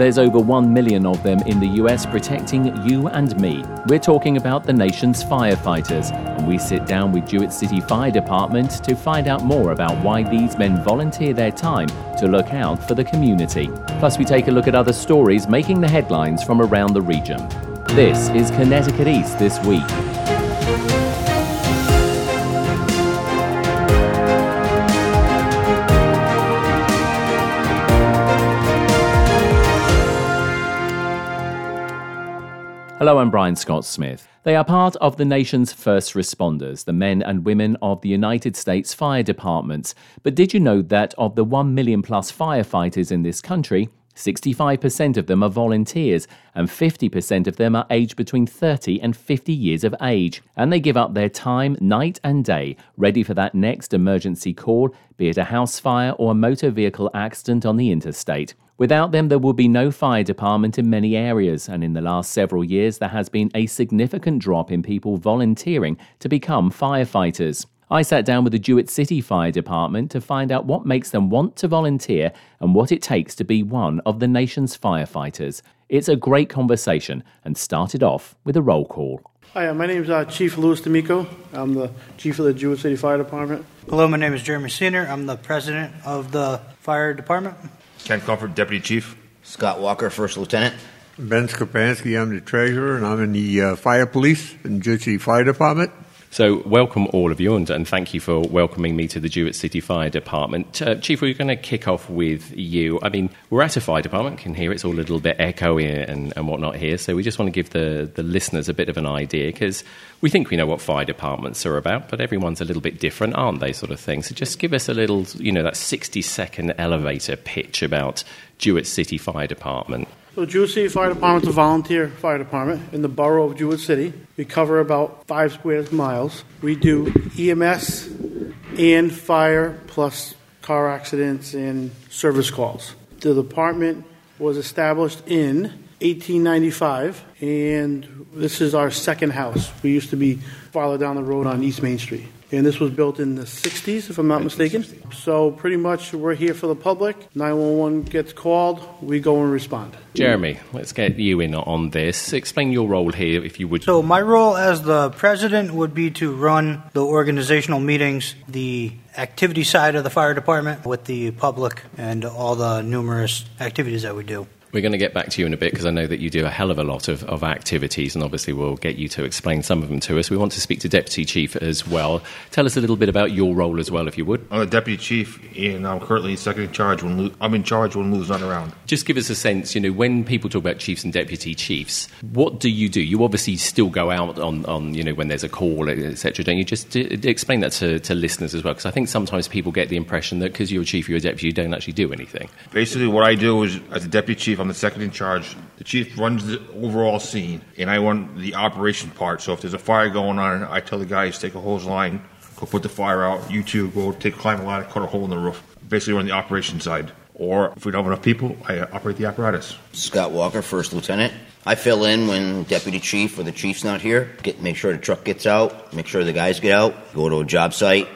There's over 1 million of them in the US protecting you and me. We're talking about the nation's firefighters, and we sit down with Jewett City Fire Department to find out more about why these men volunteer their time to look out for the community. Plus, we take a look at other stories making the headlines from around the region. This is Connecticut East This Week. Hello, I'm Brian Scott Smith. They are part of the nation's first responders, the men and women of the United States Fire Departments. But did you know that of the 1 million plus firefighters in this country, 65% of them are volunteers, and 50% of them are aged between 30 and 50 years of age. And they give up their time night and day, ready for that next emergency call, be it a house fire or a motor vehicle accident on the interstate. Without them, there would be no fire department in many areas, and in the last several years, there has been a significant drop in people volunteering to become firefighters. I sat down with the Jewett City Fire Department to find out what makes them want to volunteer and what it takes to be one of the nation's firefighters. It's a great conversation and started off with a roll call. Hi, uh, my name is uh, Chief Louis D'Amico. I'm the chief of the Jewett City Fire Department. Hello, my name is Jeremy Senior. I'm the president of the fire department. Ken Comfort, Deputy Chief. Scott Walker, First Lieutenant. Ben Skapansky, I'm the treasurer, and I'm in the uh, fire police and Jersey Fire Department. So, welcome all of you, and, and, thank you for welcoming me to the Jewett City Fire Department. Uh, Chief, we're going to kick off with you. I mean, we're at a fire department, can hear it's all a little bit echoey and, and whatnot here, so we just want to give the, the listeners a bit of an idea because we think we know what fire departments are about, but everyone's a little bit different, aren't they, sort of thing? So, just give us a little, you know, that 60 second elevator pitch about Jewett City Fire Department. So, Jewett City Fire Department is a volunteer fire department in the borough of Jewett City. We cover about five square miles. We do EMS and fire plus car accidents and service calls. The department was established in 1895, and this is our second house. We used to be farther down the road on East Main Street. And this was built in the 60s, if I'm not mistaken. So, pretty much, we're here for the public. 911 gets called, we go and respond. Jeremy, let's get you in on this. Explain your role here, if you would. So, my role as the president would be to run the organizational meetings, the activity side of the fire department with the public, and all the numerous activities that we do. We're going to get back to you in a bit because I know that you do a hell of a lot of, of activities, and obviously we'll get you to explain some of them to us. We want to speak to Deputy Chief as well. Tell us a little bit about your role as well, if you would. I'm a Deputy Chief, and I'm currently second in charge when Lou, I'm in charge when Lou's not around. Just give us a sense, you know, when people talk about chiefs and deputy chiefs, what do you do? You obviously still go out on, on you know, when there's a call, etc. Don't you? Just uh, explain that to, to listeners as well, because I think sometimes people get the impression that because you're a chief, you're a deputy, you don't actually do anything. Basically, what I do is, as a deputy chief, I'm the second in charge. The chief runs the overall scene, and I run the operation part. So if there's a fire going on, I tell the guys take a hose line, go put the fire out. You two go take climb a ladder, cut a hole in the roof. Basically, run the operation side. Or if we don't have enough people, I uh, operate the apparatus. Scott Walker, first lieutenant. I fill in when deputy chief or the chief's not here. Get make sure the truck gets out, make sure the guys get out. Go to a job site.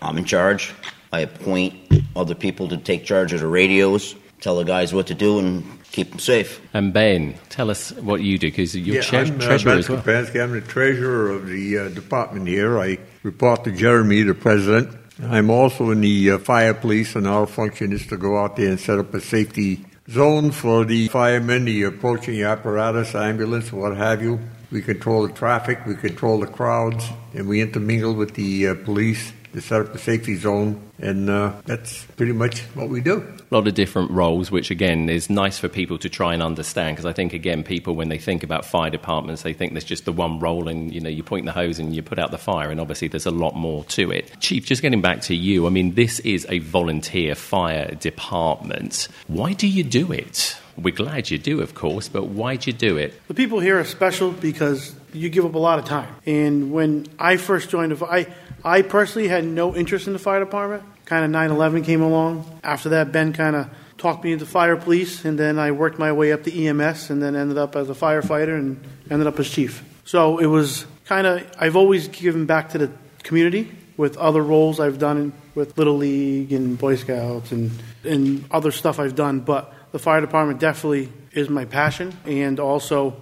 I'm in charge. I appoint other people to take charge of the radios, tell the guys what to do, and keep them safe. And Ben, tell us what you do because you're yeah, tre- I'm, uh, treasurer ben as well. Skapansky. I'm the treasurer of the uh, department here. I report to Jeremy, the president. I'm also in the uh, fire police, and our function is to go out there and set up a safety zone for the firemen, the approaching apparatus, ambulance, what have you. We control the traffic, we control the crowds, and we intermingle with the uh, police to set up the safety zone, and uh, that's pretty much what we do. A lot of different roles, which again is nice for people to try and understand. Because I think again, people when they think about fire departments, they think there's just the one role, and you know, you point the hose and you put out the fire, and obviously there's a lot more to it. Chief, just getting back to you, I mean, this is a volunteer fire department. Why do you do it? We're glad you do, of course, but why'd you do it? The people here are special because you give up a lot of time. And when I first joined I, I personally had no interest in the fire department. Kind of 9 11 came along. After that, Ben kind of talked me into fire police, and then I worked my way up to EMS, and then ended up as a firefighter and ended up as chief. So it was kind of, I've always given back to the community with other roles I've done with Little League and Boy Scouts and, and other stuff I've done, but the fire department definitely is my passion, and also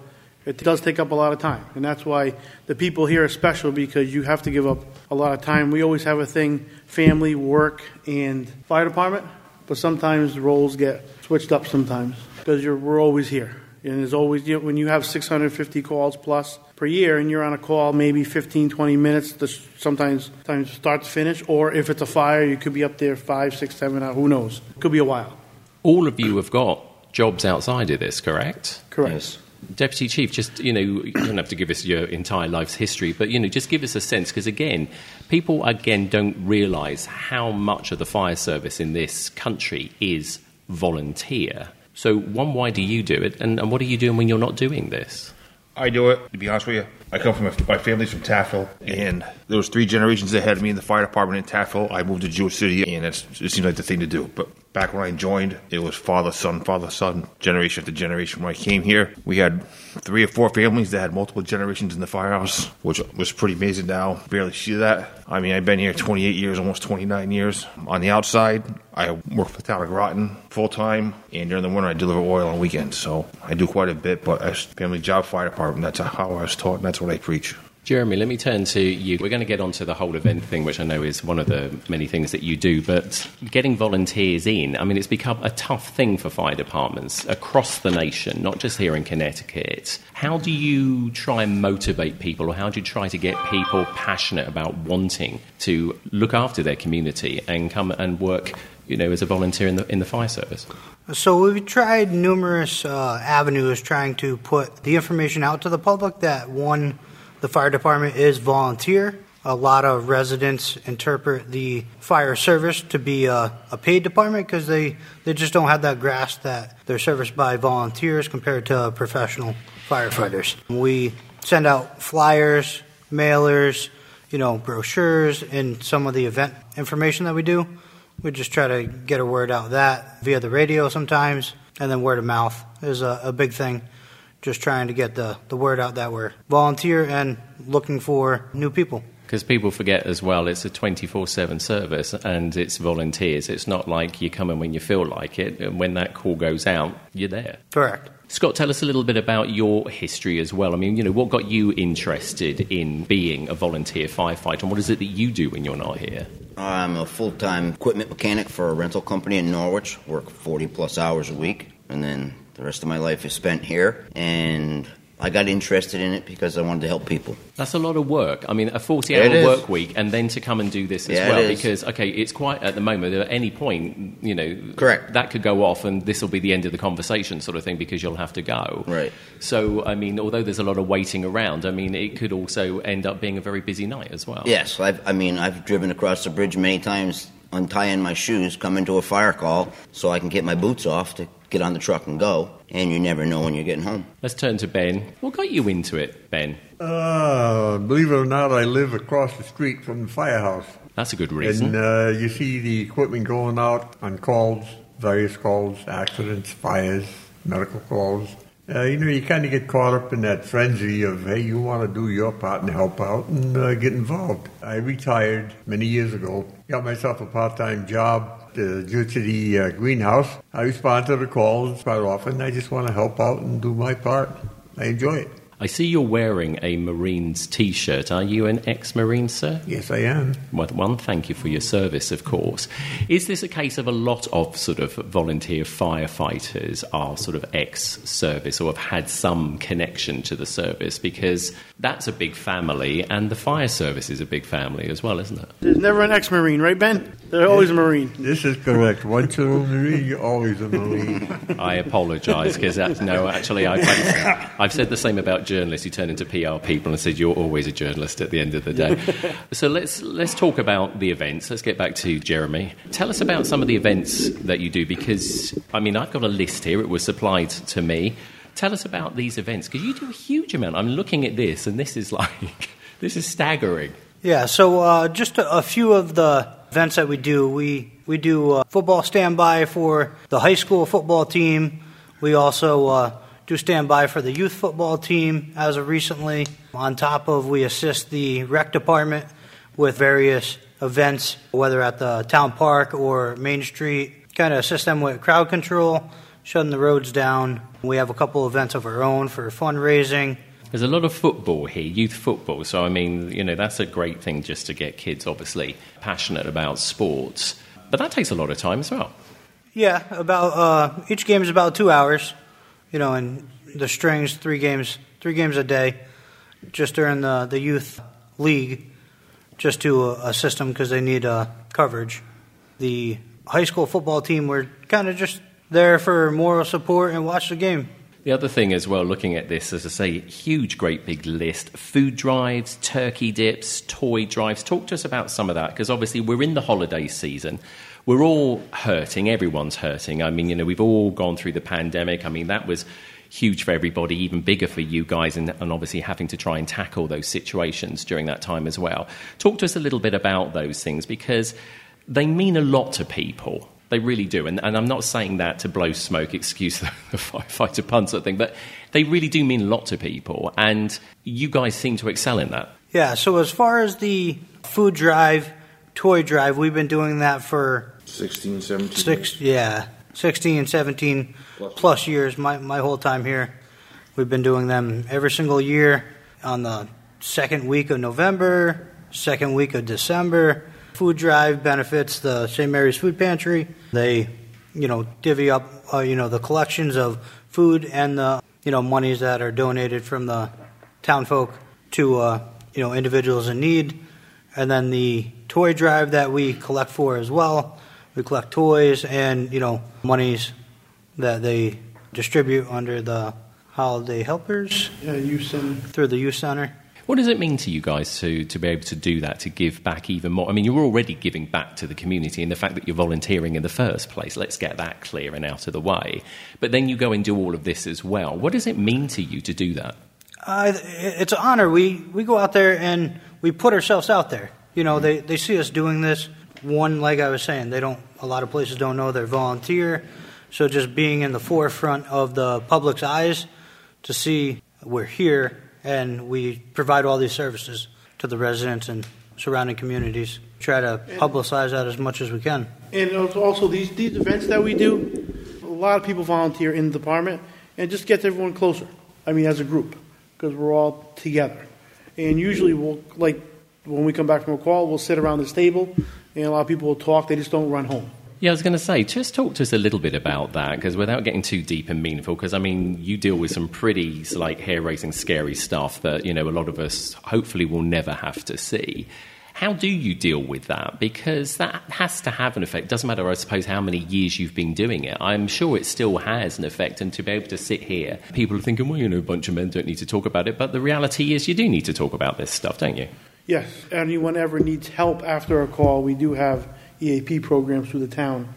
it does take up a lot of time. And that's why the people here are special because you have to give up a lot of time. We always have a thing family, work, and fire department, but sometimes roles get switched up sometimes because we're always here. And there's always, you know, when you have 650 calls plus per year and you're on a call maybe 15, 20 minutes, to sometimes, sometimes start to finish, or if it's a fire, you could be up there five, six, seven hours, who knows? It Could be a while. All of you have got jobs outside of this, correct? Correct. Yes. Deputy Chief, just you know, you don't have to give us your entire life's history, but you know, just give us a sense because again, people again don't realise how much of the fire service in this country is volunteer. So, one, why do you do it, and, and what are you doing when you're not doing this? I do it. To be honest with you, I come from a, my family's from Taftville, and there was three generations ahead of me in the fire department in Taftville. I moved to Jewett City, and it's, it seemed like the thing to do. But back when I joined, it was father son, father son, generation after generation. When I came here, we had three or four families that had multiple generations in the firehouse, which was pretty amazing. Now barely see that. I mean, I've been here 28 years, almost 29 years. On the outside, I work for the town of Groton full time, and during the winter, I deliver oil on weekends. So I do quite a bit. But as family job fire department, that's how I was taught, and that's what I preach. Jeremy, let me turn to you. We're going to get onto the whole event thing, which I know is one of the many things that you do, but getting volunteers in, I mean, it's become a tough thing for fire departments across the nation, not just here in Connecticut. How do you try and motivate people, or how do you try to get people passionate about wanting to look after their community and come and work, you know, as a volunteer in the, in the fire service? So we've tried numerous uh, avenues trying to put the information out to the public that one, the fire department is volunteer. A lot of residents interpret the fire service to be a, a paid department because they, they just don't have that grasp that they're serviced by volunteers compared to professional firefighters. We send out flyers, mailers, you know, brochures, and some of the event information that we do. We just try to get a word out that via the radio sometimes, and then word of mouth is a, a big thing. Just trying to get the, the word out that we're volunteer and looking for new people. Because people forget as well, it's a 24 7 service and it's volunteers. It's not like you come in when you feel like it, and when that call goes out, you're there. Correct. Scott, tell us a little bit about your history as well. I mean, you know, what got you interested in being a volunteer firefighter, and what is it that you do when you're not here? I'm a full time equipment mechanic for a rental company in Norwich, work 40 plus hours a week, and then the rest of my life is spent here. And I got interested in it because I wanted to help people. That's a lot of work. I mean, a 40 It hour work week, and then to come and do this as Yeah, well. Because, okay, it's quite at the moment, at any point, you know, Correct. that could go off, and this will be the end of the conversation, sort of thing, because you'll have to go. Right. So, I mean, although there's a lot of waiting around, I mean, it could also end up being a very busy night as well. Yes, I've, I mean, I've driven across the bridge many times, untying my shoes, coming to a fire call so I can get my boots off to get on the truck and go. And you never know when you're getting home. Let's turn to Ben. What got you into it, Ben? Uh, believe it or not, I live across the street from the firehouse. That's a good reason. And uh, you see the equipment going out on calls, various calls, accidents, fires, medical calls. Uh, you know, you kind of get caught up in that frenzy of, hey, you want to do your part and help out and uh, get involved. I retired many years ago, got myself a part time job at the Jewett City uh, greenhouse. I respond to the calls quite often. I just want to help out and do my part. I enjoy it. I see you're wearing a Marines t shirt. Are you an ex Marine, sir? Yes, I am. Well, one, thank you for your service, of course. Is this a case of a lot of sort of volunteer firefighters are sort of ex service or have had some connection to the service? Because that's a big family, and the fire service is a big family as well, isn't it? There's never an ex Marine, right, Ben? They're always a Marine. This is correct. Once you're a Marine, you're always a Marine. I apologise because that's no, actually, I've, I've said the same about journalists you turn into PR people and said you're always a journalist at the end of the day. so let's let's talk about the events. Let's get back to Jeremy. Tell us about some of the events that you do because I mean I've got a list here. It was supplied to me. Tell us about these events because you do a huge amount. I'm looking at this and this is like this is staggering. Yeah, so uh, just a, a, few of the events that we do. We we do uh, football standby for the high school football team. We also uh, do stand by for the youth football team as of recently. On top of, we assist the rec department with various events, whether at the town park or Main Street. Kind of assist them with crowd control, shutting the roads down. We have a couple events of our own for fundraising. There's a lot of football here, youth football. So, I mean, you know, that's a great thing just to get kids, obviously, passionate about sports. But that takes a lot of time as well. Yeah, about uh, each game is about two hours. You know, and the strings three games, three games a day, just during the the youth league, just to assist them because they need uh, coverage. The high school football team, we're kind of just there for moral support and watch the game. The other thing as well, looking at this, as I say, huge, great big list food drives, turkey dips, toy drives. Talk to us about some of that, because obviously we're in the holiday season. We're all hurting, everyone's hurting. I mean, you know, we've all gone through the pandemic. I mean, that was huge for everybody, even bigger for you guys, and, and, obviously having to try and tackle those situations during that time as well. Talk to us a little bit about those things because they mean a lot to people. They really do. And, and I'm not saying that to blow smoke, excuse the, the firefighter pun sort of thing, but they really do mean a lot to people. And you guys seem to excel in that. Yeah, so as far as the food drive, toy drive, we've been doing that for 16, 17 six, Yeah, 16, 17 plus, plus years, my, my whole time here. We've been doing them every single year on the second week of November, second week of December food drive benefits the St. Mary's Food Pantry. They, you know, divvy up, uh, you know, the collections of food and the, you know, monies that are donated from the town folk to, uh, you know, individuals in need. And then the toy drive that we collect for as well. We collect toys and, you know, monies that they distribute under the holiday helpers. Yeah, youth center. Through the youth center. What does it mean to you guys to, to be able to do that, to give back even more? I mean, you're already giving back to the community in the fact that you're volunteering in the first place. Let's get that clear and out of the way. But then you go and do all of this as well. What does it mean to you to do that? Uh, it's an honor. We, we go out there and we put ourselves out there. You know, they, they see us doing this. One, like I was saying, they don't, a lot of places don't know they're volunteer. So just being in the forefront of the public's eyes to see we're here and we provide all these services to the residents and surrounding communities. Try to publicize that as much as we can. And also these these events that we do, a lot of people volunteer in the department, and just gets everyone closer. I mean, as a group, because we're all together. And usually, we'll like when we come back from a call, we'll sit around this table, and a lot of people will talk. They just don't run home. Yeah, I was going to say, just talk to us a little bit about that, because without getting too deep and meaningful, because I mean, you deal with some pretty like hair-raising, scary stuff that you know a lot of us hopefully will never have to see. How do you deal with that? Because that has to have an effect. Doesn't matter, I suppose, how many years you've been doing it. I'm sure it still has an effect. And to be able to sit here, people are thinking, well, you know, a bunch of men don't need to talk about it. But the reality is, you do need to talk about this stuff, don't you? Yes. Anyone ever needs help after a call, we do have EAP programs through the town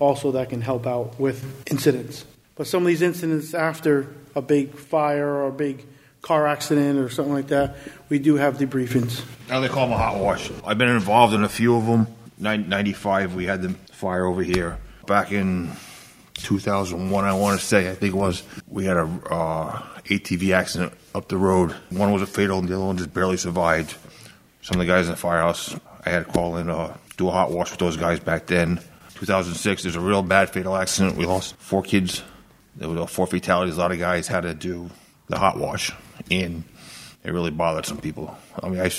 also that can help out with incidents. But some of these incidents after a big fire or a big car accident or something like that, we do have debriefings. Now they call them a hot wash. I've been involved in a few of them. 95, we had the fire over here. Back in 2001, I want to say, I think it was, we had a uh, ATV accident up the road. One was a fatal, and the other one just barely survived. Some of the guys in the firehouse, I had to call in, uh, do a hot wash with those guys back then. 2006, there's a real bad fatal accident. We lost four kids. There were four fatalities. A lot of guys had to do the hot wash, and it really bothered some people. I mean, I,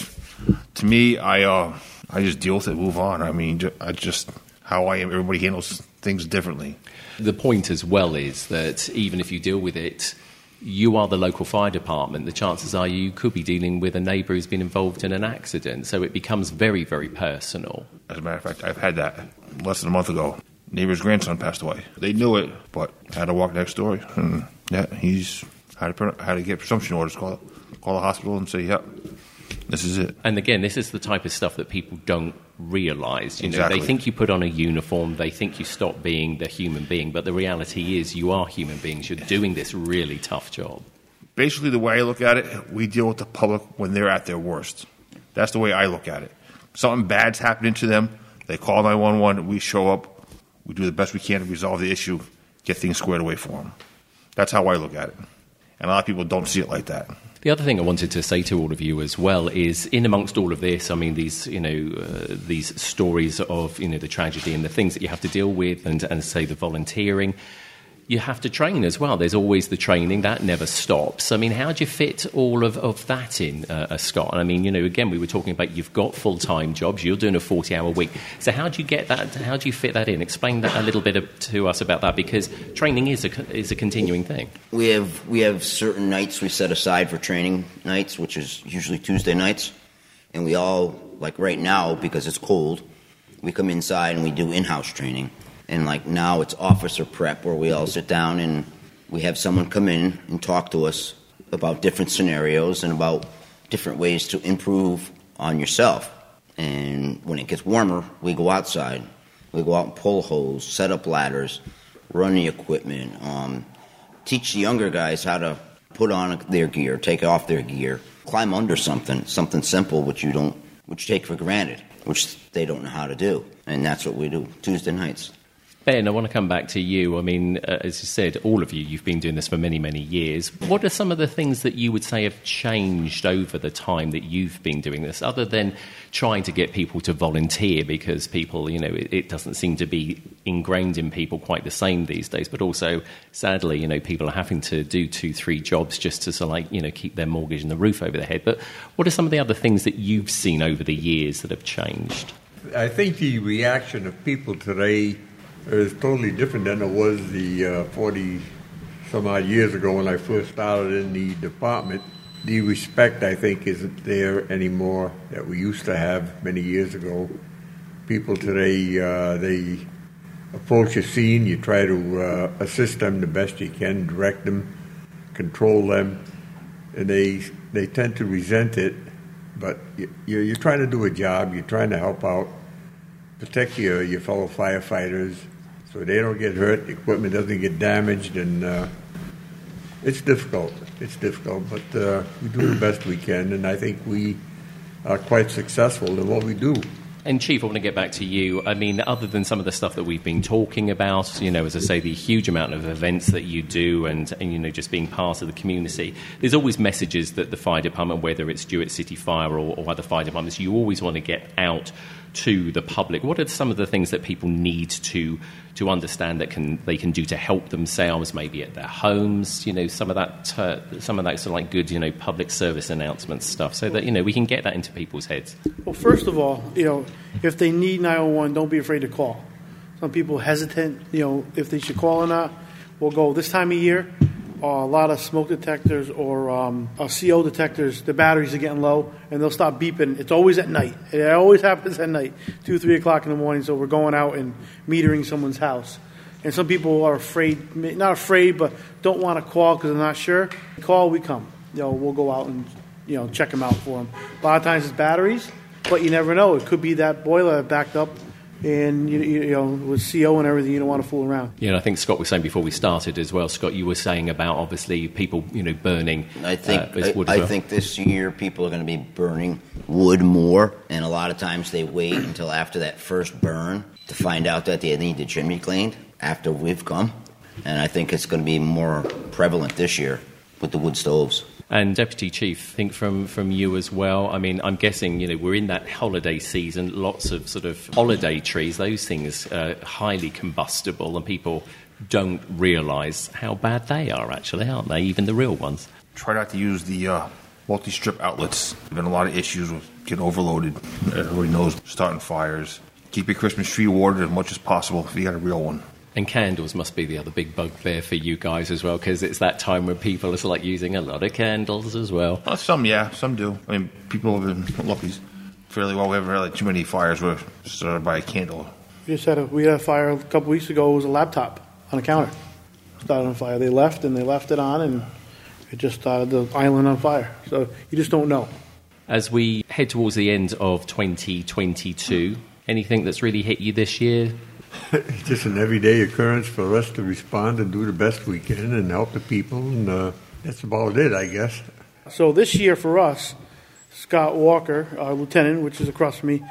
to me, I uh, I just deal with it, move on. I mean, I just how I am. Everybody handles things differently. The point as well is that even if you deal with it you are the local fire department, the chances are you could be dealing with a neighbour who's been involved in an accident. So it becomes very, very personal. As a matter of fact, I've had that less than a month ago. Neighbor's grandson passed away. They knew it, but I had to walk next door. And yeah, he's how to pre- how to get presumption orders. Call call the hospital and say, "Yep, this is it." And again, this is the type of stuff that people don't realize. You know, Exactly. they think you put on a uniform, they think you stop being the human being, but the reality is you are human beings. You're doing this really tough job. Basically, the way I look at it, we deal with the public when they're at their worst. That's the way I look at it. Something bad's happening to them, they call 911, we show up, we do the best we can to resolve the issue, get things squared away for them. That's how I look at it. And a lot of people don't see it like that. The other thing I wanted to say to all of you as well is, in amongst all of this, I mean, these you know uh, these stories of you know the tragedy and the things that you have to deal with, and and say the volunteering, you have to train as well. There's always the training that never stops. I mean, how do you fit all of, of that in, uh, uh, Scott? And I mean, you know, again, we were talking about you've got full time jobs, you're doing a 40 hour week. So how do you get that? How do you fit that in? Explain that a little bit to us about that because training is a is a continuing thing. We have we have certain nights we set aside for training nights, which is usually Tuesday nights, and we all like right now because it's cold, we come inside and we do in-house training, and like now it's officer prep where we all sit down and we have someone come in and talk to us about different scenarios and about different ways to improve on yourself. And when it gets warmer, we go outside. We go out and pull hose, set up ladders, run the equipment, um, teach the younger guys how to put on their gear, take off their gear, climb under something, something simple which you don't, which you take for granted, which they don't know how to do, and that's what we do Tuesday nights. Ben, I want to come back to you. I mean, uh, as you said, all of you, you've been doing this for many, many years. What are some of the things that you would say have changed over the time that you've been doing this, other than trying to get people to volunteer? Because people, you know, it, it doesn't seem to be ingrained in people quite the same these days. But also, sadly, you know, people are having to do two, three jobs just to sort of like, you know, keep their mortgage and the roof over their head. But what are some of the other things that you've seen over the years that have changed? I think the reaction of people today is totally different than it was the uh, 40 some odd years ago when I first started in the department. The respect, I think, isn't there anymore that we used to have many years ago. People today, uh, they approach a scene, you try to uh, assist them the best you can, direct them, control them, and they they tend to resent it. But you- you're trying to do a job, you're trying to help out, protect your, your fellow firefighters so they don't get hurt, the equipment doesn't get damaged, and uh, it's difficult. It's difficult, but uh, we do the best we can, and I think we are quite successful in what we do. And Chief, I want to get back to you. I mean, other than some of the stuff that we've been talking about, you know, as I say, the huge amount of events that you do, and, and you know, just being part of the community, there's always messages that the fire department, whether it's Jewett City Fire or, or other fire departments, you always want to get out to the public. What are some of the things that people need to to understand that can they can do to help themselves, maybe at their homes? You know, some of that some of that sort of like good, you know, public service announcement stuff, so that you know we can get that into people's heads. Well, first of all, you know, if they need 911, don't be afraid to call. Some people hesitant, you know, if they should call or not. We'll go this time of year. Uh, a lot of smoke detectors or um, uh, CO detectors, the batteries are getting low, and they'll stop beeping. It's always at night. It always happens at night, two, three o'clock in the morning. So we're going out and metering someone's house. And some people are afraid, not afraid, but don't want to call because they're not sure. Call, we come. You know, we'll go out and you know check them out for them. A lot of times it's batteries, but you never know. It could be that boiler backed up, and you, you know with CO and everything, you don't want to fool around. Yeah, and I think Scott was saying before we started as well. Scott, you were saying about obviously people, you know, burning. I think uh, as wood I, as I think this year people are going to be burning wood more, and a lot of times they wait until after that first burn to find out that they need the chimney cleaned after we've come, and I think it's going to be more prevalent this year with the wood stoves. And Deputy Chief, I think from, from you as well. I mean, I'm guessing, you know, we're in that holiday season, lots of sort of holiday trees, those things are highly combustible, and people don't realise how bad they are, actually, aren't they? Even the real ones. Try not to use the uh, multi-strip outlets. There's been a lot of issues with getting overloaded. Everybody knows starting fires. Keep your Christmas tree watered as much as possible if you got a real one. And candles must be the other big bugbear for you guys as well, because it's that time when people are sort like using a lot of candles as well. Uh, some, yeah, some do. I mean, people have been lucky fairly well. We haven't had like, too many fires where started by a candle. We just had a we had a fire a couple weeks ago. It was a laptop on a counter started on fire. They left and they left it on, and It just started the island on fire. So you just don't know. As we head towards the end of 2022, anything that's really hit you this year? it's just an everyday occurrence for us to respond and do the best we can and help the people, and uh, that's about it, I guess. So this year for us, Scott Walker, our lieutenant, which is across from me,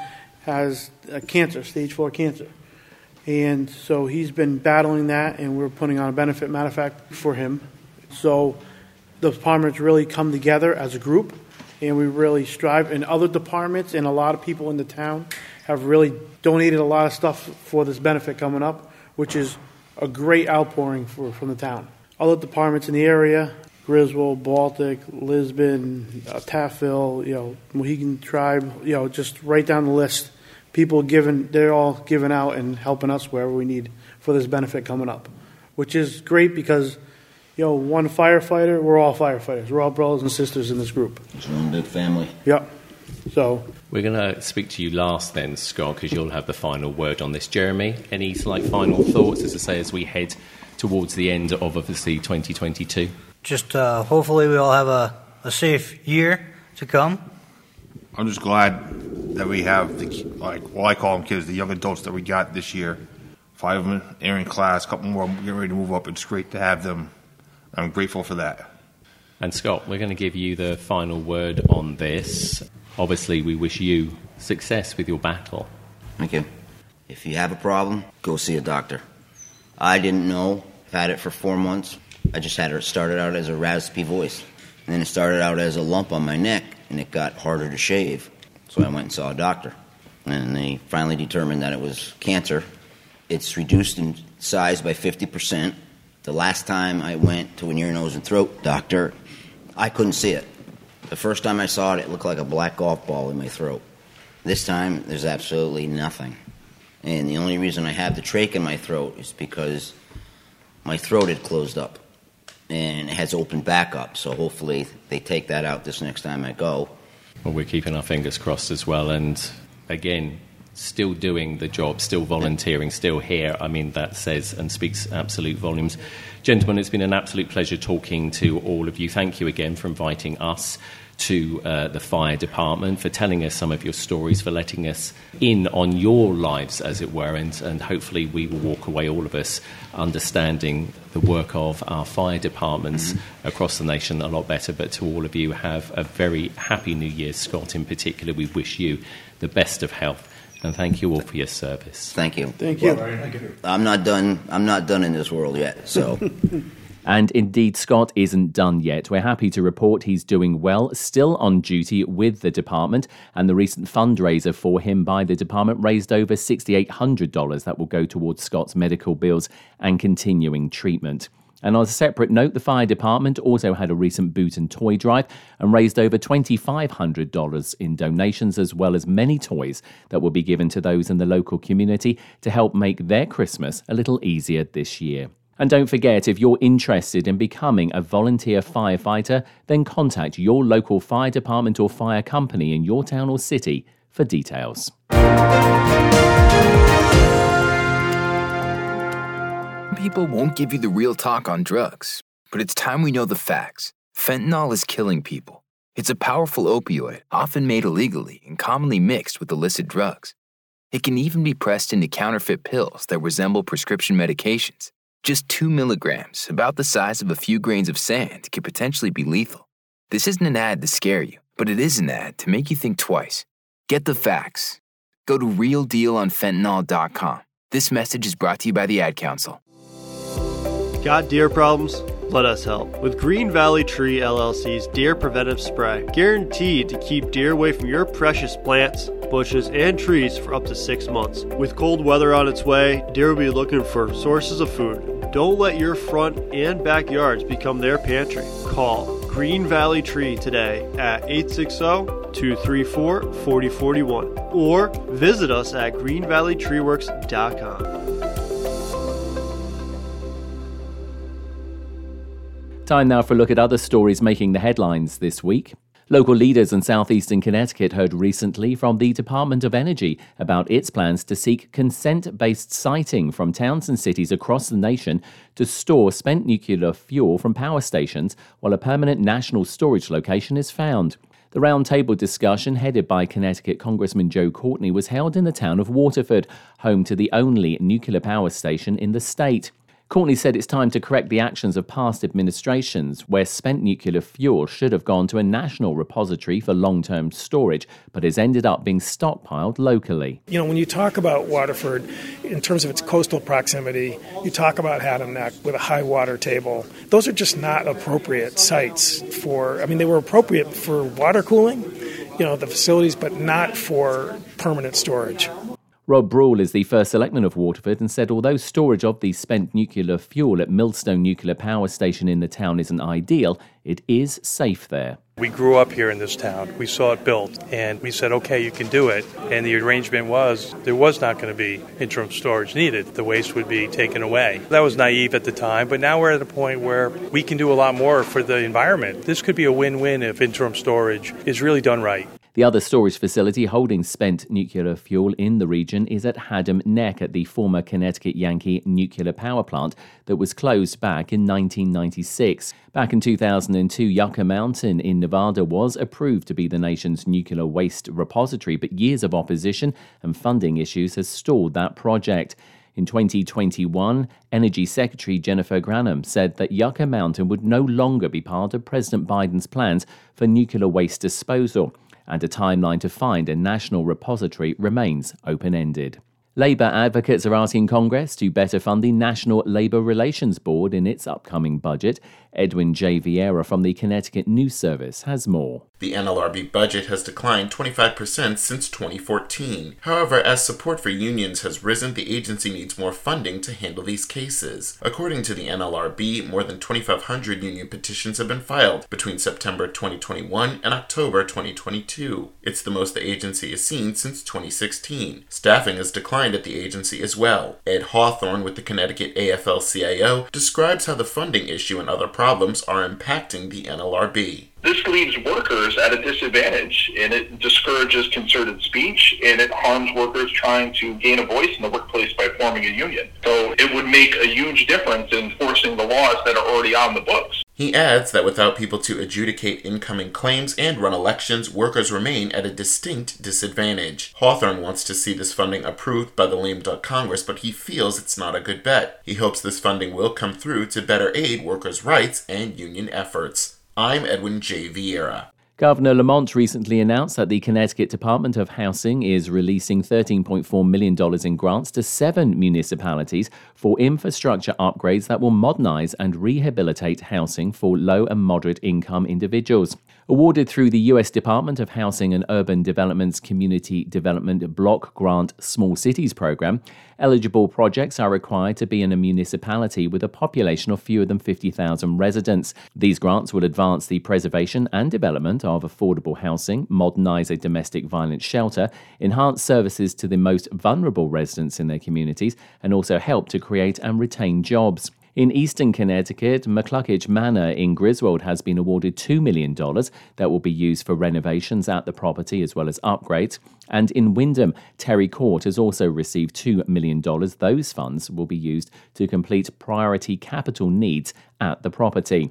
has cancer, stage four cancer. And so he's been battling that, and we're putting on a benefit, matter of fact, for him. So the departments really come together as a group, and we really strive. And other departments and a lot of people in the town have really donated a lot of stuff for this benefit coming up, which is a great outpouring for, from the town. Other departments in the area, Griswold, Baltic, Lisbon, uh, Taftville, you know, Mohegan Tribe, you know, just right down the list. People giving, they're all giving out and helping us wherever we need for this benefit coming up, which is great because, you know, one firefighter, we're all firefighters. We're all brothers and sisters in this group. It's one big family. Yep. So we're going to speak to you last then, Scott, because you'll have the final word on this. Jeremy, any like final thoughts, as I say, as we head towards the end of obviously 2022? Just uh, hopefully we all have a, a safe year to come. I'm just glad that we have the like well I call them kids, the young adults that we got this year. Five of them are in class, a couple more getting ready to move up. It's great to have them. I'm grateful for that. And Scott, we're going to give you the final word on this obviously we wish you success with your battle. Thank you. If you have a problem, go see a doctor. I didn't know. I've had it for four months. I just had it started out as a raspy voice. And then it started out as a lump on my neck, and it got harder to shave. So I went and saw a doctor. And they finally determined that it was cancer. It's reduced in size by 50%. The last time I went to an ear, nose, and throat doctor, I couldn't see it. The first time I saw it, it looked like a black golf ball in my throat. This time, there's absolutely nothing. And the only reason I have the trach in my throat is because my throat had closed up and it has opened back up. So hopefully they take that out this next time I go. Well, we're keeping our fingers crossed as well. And again, still doing the job, still volunteering, still here. I mean, that says and speaks absolute volumes. Gentlemen, it's been an absolute pleasure talking to all of you. Thank you again for inviting us to uh, the fire department, for telling us some of your stories, for letting us in on your lives, as it were, and, and hopefully we will walk away, all of us, understanding the work of our fire departments mm-hmm. across the nation a lot better. But to all of you, have a very happy New Year, Scott, in particular. We wish you the best of health and thank you all for your service. Thank you. Thank you. Thank you. I'm not done. I'm not done in this world yet. So. And indeed, Scott isn't done yet. We're happy to report he's doing well, still on duty with the department, and the recent fundraiser for him by the department raised over $6,800 that will go towards Scott's medical bills and continuing treatment. And on a separate note, the fire department also had a recent boot and toy drive and raised over $2,500 in donations, as well as many toys that will be given to those in the local community to help make their Christmas a little easier this year. And don't forget, if you're interested in becoming a volunteer firefighter, then contact your local fire department or fire company in your town or city for details. People won't give you the real talk on drugs, but it's time we know the facts. Fentanyl is killing people. It's a powerful opioid, often made illegally and commonly mixed with illicit drugs. It can even be pressed into counterfeit pills that resemble prescription medications. Just 2 milligrams, about the size of a few grains of sand, can potentially be lethal. This isn't an ad to scare you, but it is an ad to make you think twice. Get the facts. Go to realdealonfentanyl.com. This message is brought to you by the Ad Council. Got deer problems? Let us help. With Green Valley Tree LLC's Deer Preventive Spray, guaranteed to keep deer away from your precious plants, bushes, and trees for up to six months. With cold weather on its way, deer will be looking for sources of food. Don't let your front and backyards become their pantry. Call Green Valley Tree today at 860 234 4041 or visit us at greenvalleytreeworks.com. Time now for a look at other stories making the headlines this week. Local leaders in southeastern Connecticut heard recently from the Department of Energy about its plans to seek consent based siting from towns and cities across the nation to store spent nuclear fuel from power stations while a permanent national storage location is found. The roundtable discussion, headed by Connecticut Congressman Joe Courtney, was held in the town of Waterford, home to the only nuclear power station in the state. Courtney said it's time to correct the actions of past administrations, where spent nuclear fuel should have gone to a national repository for long term storage, but has ended up being stockpiled locally. You know, when you talk about Waterford in terms of its coastal proximity, you talk about Haddam Neck with a high water table. Those are just not appropriate sites for, I mean, they were appropriate for water cooling, you know, the facilities, but not for permanent storage. Rob Brule is the first selectman of Waterford and said although storage of the spent nuclear fuel at Millstone Nuclear Power Station in the town isn't ideal, it is safe there. We grew up here in this town. We saw it built, and we said, okay, you can do it. And the arrangement was there was not going to be interim storage needed. The waste would be taken away. That was naive at the time, but now we're at a point where we can do a lot more for the environment. This could be a win win if interim storage is really done right. The other storage facility holding spent nuclear fuel in the region is at Haddam Neck at the former Connecticut Yankee nuclear power plant that was closed back in 1996. Back in 2002, Yucca Mountain in Nevada was approved to be the nation's nuclear waste repository, but years of opposition and funding issues has stalled that project. In 2021, Energy Secretary Jennifer Granholm said that Yucca Mountain would no longer be part of President Biden's plans for nuclear waste disposal and a timeline to find a national repository remains open ended. Labour advocates are asking Congress to better fund the National Labour Relations Board in its upcoming budget. Edwin J. Vieira from the Connecticut News Service has more. The NLRB budget has declined 25% since 2014. However, as support for unions has risen, the agency needs more funding to handle these cases. According to the NLRB, more than 2,500 union petitions have been filed between September 2021 and October 2022. It's the most the agency has seen since 2016. Staffing has declined at the agency as well. Ed Hawthorne with the Connecticut AFL CIO describes how the funding issue and other problems are impacting the NLRB. This leaves workers at a disadvantage and it discourages concerted speech and it harms workers trying to gain a voice in the workplace by forming a union. So it would make a huge difference in enforcing the laws that are already on the books. He adds that without people to adjudicate incoming claims and run elections, workers remain at a distinct disadvantage. Hawthorne wants to see this funding approved by the lame duck Congress, but he feels it's not a good bet. He hopes this funding will come through to better aid workers' rights and union efforts. I'm Edwin J. Vieira. Governor Lamont recently announced that the Connecticut Department of Housing is releasing $13.4 million in grants to seven municipalities for infrastructure upgrades that will modernize and rehabilitate housing for low and moderate income individuals. Awarded through the U.S. Department of Housing and Urban Development's Community Development Block Grant Small Cities program, eligible projects are required to be in a municipality with a population of fewer than 50,000 residents. These grants will advance the preservation and development of affordable housing, modernize a domestic violence shelter, enhance services to the most vulnerable residents in their communities, and also help to create and retain jobs. In eastern Connecticut, McCluskey Manor in Griswold has been awarded $2 million that will be used for renovations at the property as well as upgrades. And in Windham, Terry Court has also received $2 million. Those funds will be used to complete priority capital needs at the property.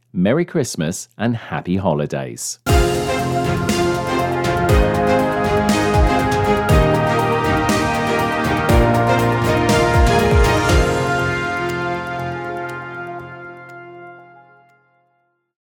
Merry Christmas and Happy Holidays.